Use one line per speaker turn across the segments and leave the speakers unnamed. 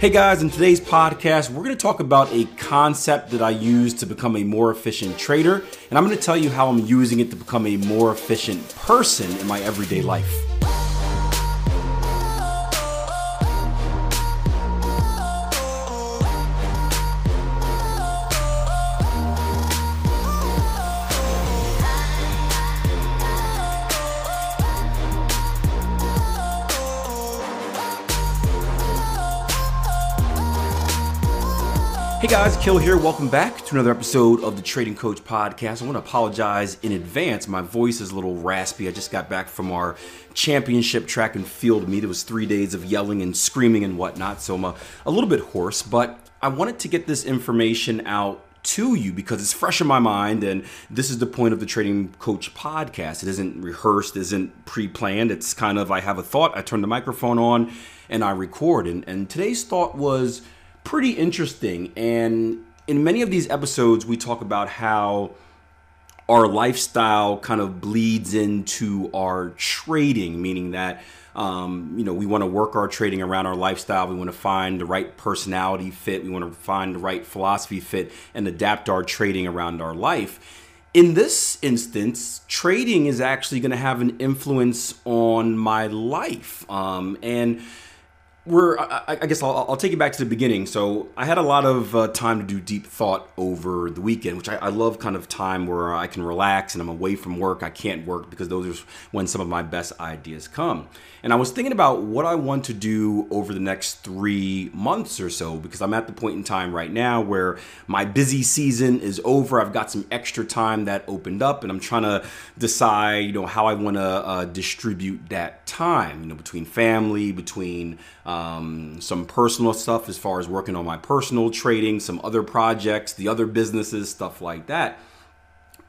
Hey guys, in today's podcast, we're going to talk about a concept that I use to become a more efficient trader, and I'm going to tell you how I'm using it to become a more efficient person in my everyday life. Hey guys, Akil here. Welcome back to another episode of the Trading Coach Podcast. I want to apologize in advance. My voice is a little raspy. I just got back from our championship track and field meet. It was three days of yelling and screaming and whatnot, so I'm a, a little bit hoarse, but I wanted to get this information out to you because it's fresh in my mind and this is the point of the trading coach podcast it isn't rehearsed isn't pre-planned it's kind of i have a thought i turn the microphone on and i record and, and today's thought was pretty interesting. And in many of these episodes, we talk about how our lifestyle kind of bleeds into our trading, meaning that um, you know we want to work our trading around our lifestyle. We want to find the right personality fit. We want to find the right philosophy fit and adapt our trading around our life. In this instance, trading is actually going to have an influence on my life, um, and we're I, I guess I'll, I'll, take you back to the beginning. So i had a lot of uh, time to do deep thought over the weekend which I, I, love kind of time where i can relax and i'm away from work. I can't work because those are when some of my best ideas come. And i was thinking about what i want to do over the next three months or so because i'm at the point in time right now where my busy season is over. I've got some extra time that opened up and i'm trying to decide you know how i want to uh, distribute that time you know between family between um, some personal stuff as far as working on my personal trading, some other projects, the other businesses, stuff like that.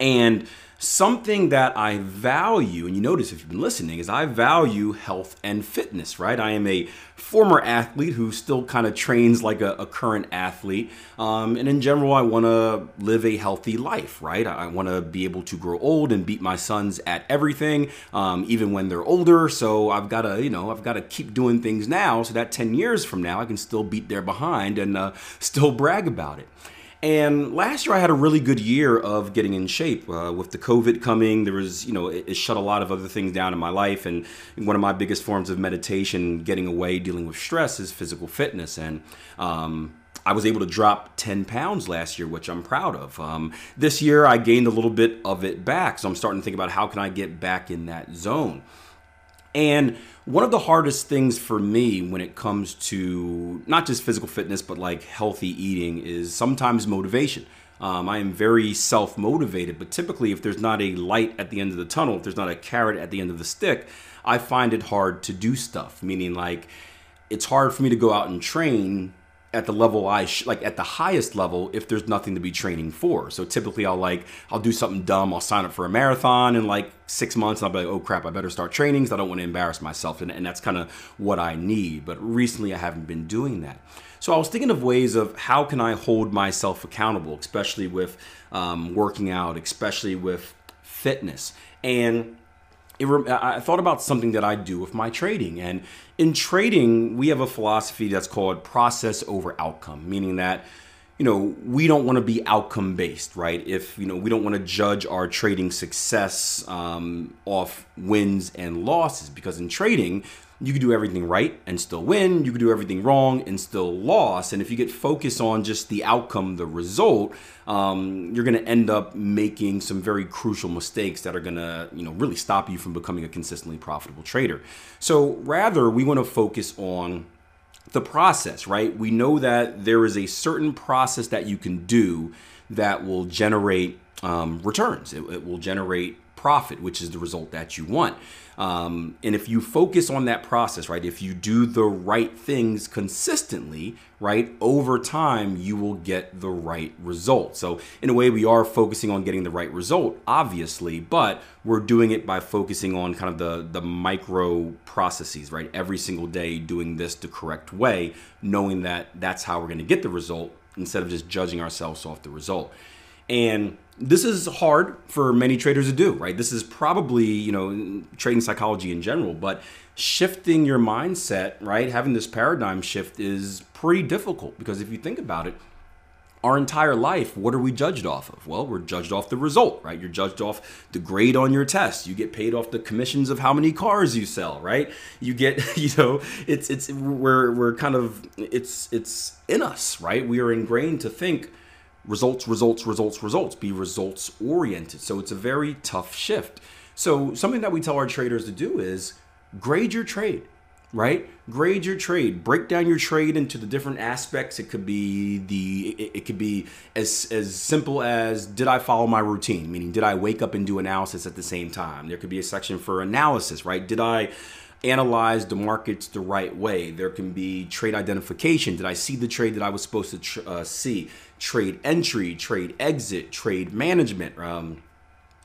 And something that I value, and you notice if you've been listening, is I value health and fitness, right? I am a former athlete who still kind of trains like a, a current athlete. Um, and in general, I want to live a healthy life, right? I, want to be able to grow old and beat my sons at everything, um, even when they're older. So I've got to, you know, I've got to keep doing things now so that 10 years from now, I can still beat their behind and uh, still brag about it. And last year I had a really good year of getting in shape. Uh, with the COVID coming, there was, you know, it, it, shut a lot of other things down in my life. And one of my biggest forms of meditation, getting away, dealing with stress, is physical fitness. And um, I was able to drop 10 pounds last year, which I'm proud of. Um, this year I gained a little bit of it back. So I'm starting to think about how can I get back in that zone. And one of the hardest things for me when it comes to not just physical fitness, but like healthy eating is sometimes motivation. Um, I am very self motivated, but typically, if there's not a light at the end of the tunnel, if there's not a carrot at the end of the stick, I find it hard to do stuff. Meaning, like, it's hard for me to go out and train at the level I sh- like at the highest level if there's nothing to be training for. So typically I'll like I'll do something dumb. I'll sign up for a marathon in like six months and I'll be like, oh crap, I better start training because I don't want to embarrass myself. And, and that's kind of what I need. But recently I haven't been doing that. So I was thinking of ways of how can I hold myself accountable, especially with um, working out, especially with fitness. And it, I thought about something that I do with my trading. And in trading, we have a philosophy that's called process over outcome, meaning that you know we don't want to be outcome based right if you know we don't want to judge our trading success um, off wins and losses because in trading you could do everything right and still win. You could do everything wrong and still lose. And if you get focused on just the outcome, the result, um, you're going to end up making some very crucial mistakes that are going to, you know, really stop you from becoming a consistently profitable trader. So rather, we want to focus on the process, right? We know that there is a certain process that you can do that will generate um, returns. It, it will generate profit, which is the result that you want. Um, and if you focus on that process, right, if you do the right things consistently, right, over time, you will get the right result. So, in a way, we are focusing on getting the right result, obviously, but we're doing it by focusing on kind of the, the micro processes, right? Every single day, doing this the correct way, knowing that that's how we're going to get the result instead of just judging ourselves off the result. And this is hard for many traders to do, right? This is probably, you know, trading psychology in general, but shifting your mindset, right? Having this paradigm shift is pretty difficult because if you think about it, our entire life, what are we judged off of? Well, we're judged off the result, right? You're judged off the grade on your test. You get paid off the commissions of how many cars you sell, right? You get, you know, it's it's we're we're kind of it's it's in us, right? We are ingrained to think results, results, results, results, be results oriented. So it's a very tough shift. So something that we tell our traders to do is grade your trade, right? Grade your trade. Break down your trade into the different aspects. It could be the it, it could be as as simple as did I follow my routine? Meaning did I wake up and do analysis at the same time? There could be a section for analysis, right? Did I analyze the markets the right way. There can be trade identification. Did I see the trade that I was supposed to tr- uh, see? Trade entry, trade exit, trade management. Um,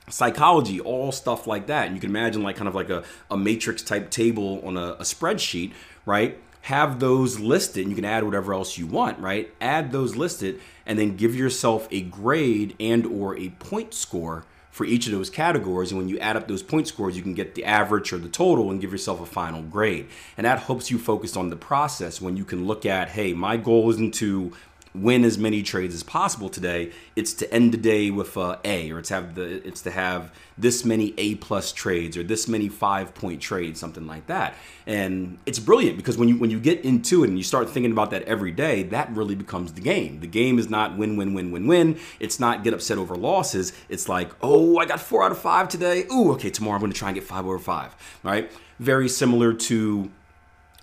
psychology, all stuff like that. And you can imagine like kind of like a, a matrix type table on a, a spreadsheet, right? Have those listed. You can add whatever else you want, right? Add those listed and then give yourself a grade and or a point score for each of those categories. And when you add up those point scores, you can get the average or the total and give yourself a final grade. And that helps you focus on the process when you can look at, hey, my goal isn't to win as many trades as possible today. It's to end the day with a A, or it's have the it's to have this many A plus trades or this many five point trades, something like that. And it's brilliant because when you when you get into it and you start thinking about that every day, that really becomes the game. The game is not win win win win win. It's not get upset over losses. It's like oh I got four out of five today. Ooh okay tomorrow I'm going to try and get five over five. Right? Very similar to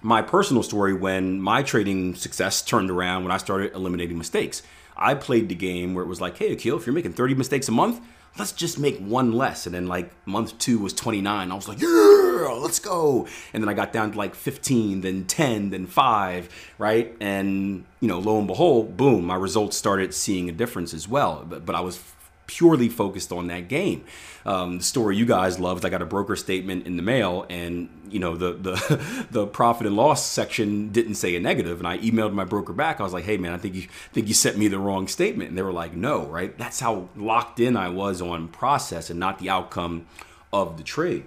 my personal story when my trading success turned around when I started eliminating mistakes. I played the game where it was like, hey, Akil, if you're making 30 mistakes a month, let's just make one less. And then like month two was 29. I was like, yeah, let's go. And then I got down to like 15, then 10, then five, right? And, you know, lo and behold, boom, my results started seeing a difference as well. But, but I was purely focused on that game. Um, the story you guys loved, I got a broker statement in the mail, and you know the the the profit and loss section didn't say a negative, and I emailed my broker back. I was like, "Hey man, I think you think you sent me the wrong statement," and they were like, "No, right? That's how locked in I was on process and not the outcome of the trade."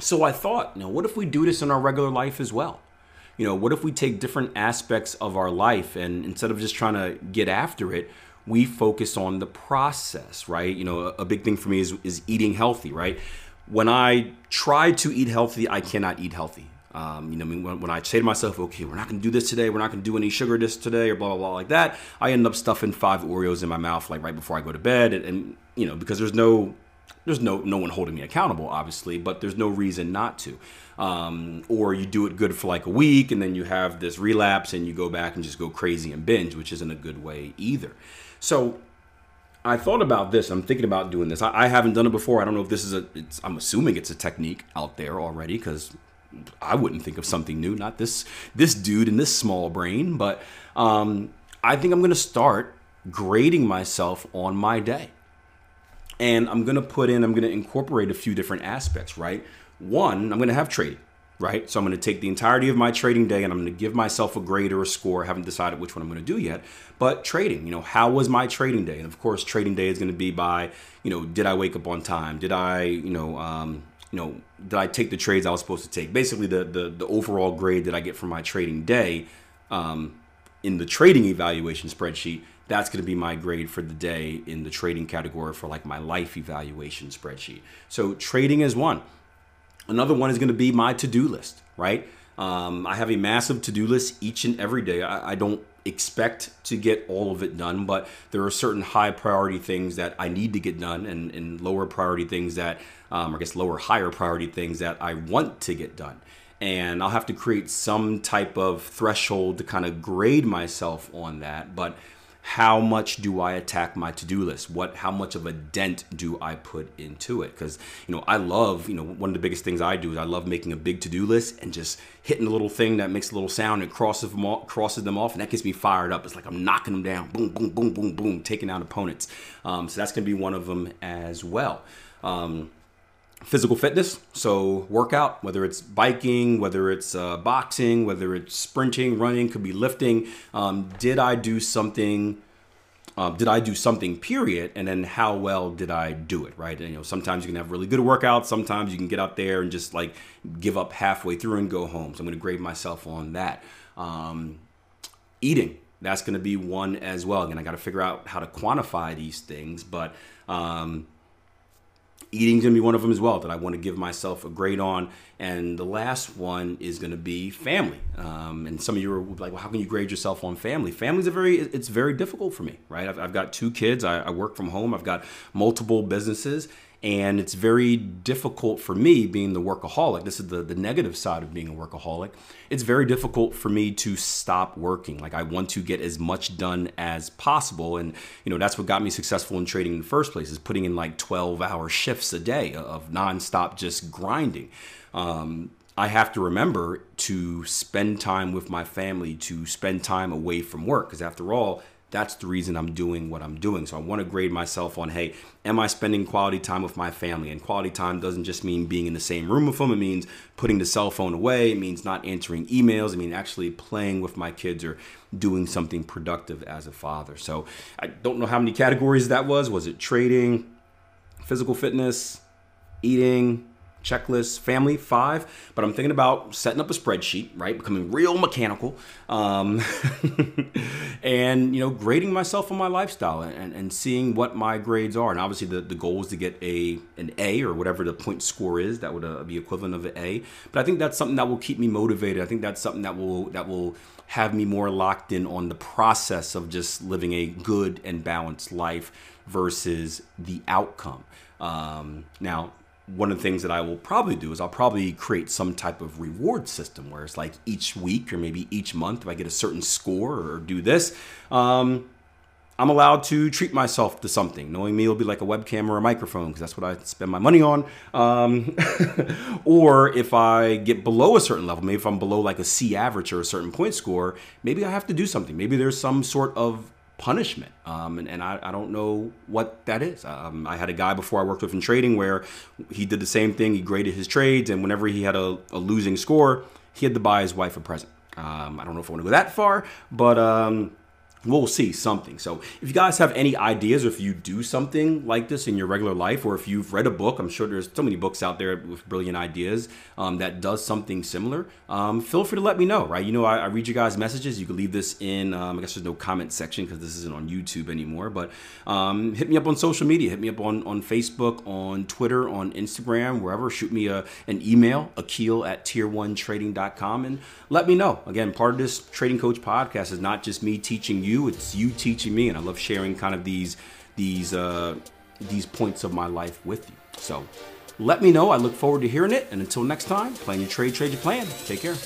So I thought, you know, what if we do this in our regular life as well? You know, what if we take different aspects of our life and instead of just trying to get after it, we focus on the process, right? You know, a, big thing for me is, is eating healthy, right? When I try to eat healthy, I cannot eat healthy. Um, you know, I mean, when, when, I say to myself, okay, we're not going to do this today, we're not going to do any sugar this today, or blah, blah, blah, like that, I end up stuffing five Oreos in my mouth, like right before I go to bed. And, and, you know, because there's no, there's no, no one holding me accountable, obviously, but there's no reason not to. Um, or you do it good for like a week and then you have this relapse and you go back and just go crazy and binge, which isn't a good way either. So I thought about this. I'm thinking about doing this. I, I haven't done it before. I don't know if this is a. I'm assuming it's a technique out there already because I wouldn't think of something new. Not this this dude in this small brain, but um, I think I'm going to start grading myself on my day, and I'm going to put in. I'm going to incorporate a few different aspects. Right. One, I'm going to have trading right? So I'm going to take the entirety of my trading day and I'm going to give myself a grade or a score. I haven't decided which one I'm going to do yet, but trading, you know, how was my trading day? And of course, trading day is going to be by, you know, did I wake up on time? Did I, you know, um, you know, did I take the trades I was supposed to take? Basically, the the, the overall grade that I get from my trading day um, in the trading evaluation spreadsheet. That's going to be my grade for the day in the trading category for like my life evaluation spreadsheet. So trading is one. Another one is going to be my to do list, right? Um, I have a massive to do list each and every day. I, I, don't expect to get all of it done, but there are certain high priority things that I need to get done and, and lower priority things that, um, I guess, lower, higher priority things that I want to get done. And I'll have to create some type of threshold to kind of grade myself on that. But how much do I attack my to-do list? What how much of a dent do I put into it? Because you know, I love, you know, one of the biggest things I do is I love making a big to-do list and just hitting a little thing that makes a little sound and crosses them off, crosses them off, and that gets me fired up. It's like I'm knocking them down, boom, boom, boom, boom, boom, taking out opponents. Um, so that's gonna be one of them as well. Um, physical fitness. So, workout, whether it's biking, whether it's uh, boxing, whether it's sprinting, running, could be lifting. Um, did I do something um, did I do something, period, and then how well did I do it, right? And, you know, sometimes you can have really good workouts, sometimes you can get out there and just like give up halfway through and go home. So I'm going to grade myself on that. Um, eating, that's going to be one as well. Again, I got to figure out how to quantify these things, but um, eating's gonna be one of them as well that I want to give myself a grade on. And the last one is gonna be family. Um, and some of you are like, well, how can you grade yourself on family? Family's a very, it's very difficult for me, right? I've, I've got two kids. I, I work from home. I've got multiple businesses, and it's very difficult for me being the workaholic. This is the, the negative side of being a workaholic. It's very difficult for me to stop working. Like I want to get as much done as possible. And, you know, that's what got me successful in trading in the first place is putting in like 12 hour shifts a day of nonstop just grinding. Um, I have to remember to spend time with my family, to spend time away from work. Because after all, that's the reason I'm doing what I'm doing. So I want to grade myself on hey, am I spending quality time with my family? And quality time doesn't just mean being in the same room with them, it means putting the cell phone away, it means not answering emails, it means actually playing with my kids or doing something productive as a father. So I don't know how many categories that was. Was it trading, physical fitness, eating? Checklist family five but i'm thinking about setting up a spreadsheet right? Becoming real mechanical um, and you know grading myself on my lifestyle and, and seeing what my grades are. And obviously the, the goal is to get a an a or whatever the point score is that would uh, be equivalent of an a. But i think that's something that will keep me motivated. I think that's something that will that will have me more locked in on the process of just living a good and balanced life versus the outcome. Um, now one of the things that I will probably do is I'll probably create some type of reward system where it's like each week or maybe each month, if I get a certain score or do this, um, I'm allowed to treat myself to something. Knowing me, it'll be like a webcam or a microphone because that's what I spend my money on. Um, or if I get below a certain level, maybe if I'm below like a C average or a certain point score, maybe I have to do something. Maybe there's some sort of punishment. Um, and, and I, I, don't know what that is. Um, I had a guy before I worked with in trading where he did the same thing. He graded his trades, and whenever he had a, a losing score, he had to buy his wife a present. Um, I don't know if I want to go that far, but um, we'll see something. So if you guys have any ideas or if you do something like this in your regular life or if you've read a book, I'm sure there's so many books out there with brilliant ideas um, that does something similar, um, feel free to let me know, right? You know, I, I read you guys' messages. You can leave this in, um, I guess there's no comment section because this isn't on YouTube anymore, but um, hit me up on social media. Hit me up on, on Facebook, on Twitter, on Instagram, wherever. Shoot me a, an email, akil at tier1trading.com and let me know. Again, part of this Trading Coach podcast is not just me teaching you you. It's you teaching me, and I love sharing kind of these these uh, these points of my life with you. So let me know. I look forward to hearing it. And until next time, plan your trade, trade your plan. Take care.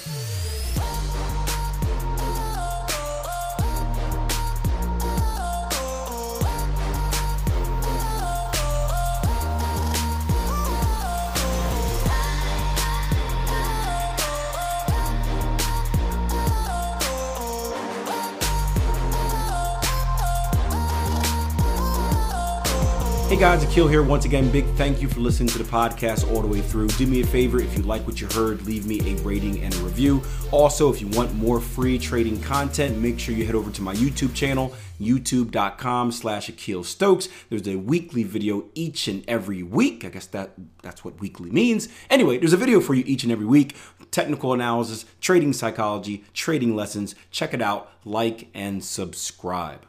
Hey guys, Akil here. Once again, big thank you for listening to the podcast all the way through. Do me a favor, if you like what you heard, leave me a rating and a review. Also, if you want more free trading content, make sure you head over to my YouTube channel, youtube.com slash Akil Stokes. There's a weekly video each and every week. I guess that that's what weekly means. Anyway, there's a video for you each and every week. Technical analysis, trading psychology, trading lessons. Check it out, like and subscribe.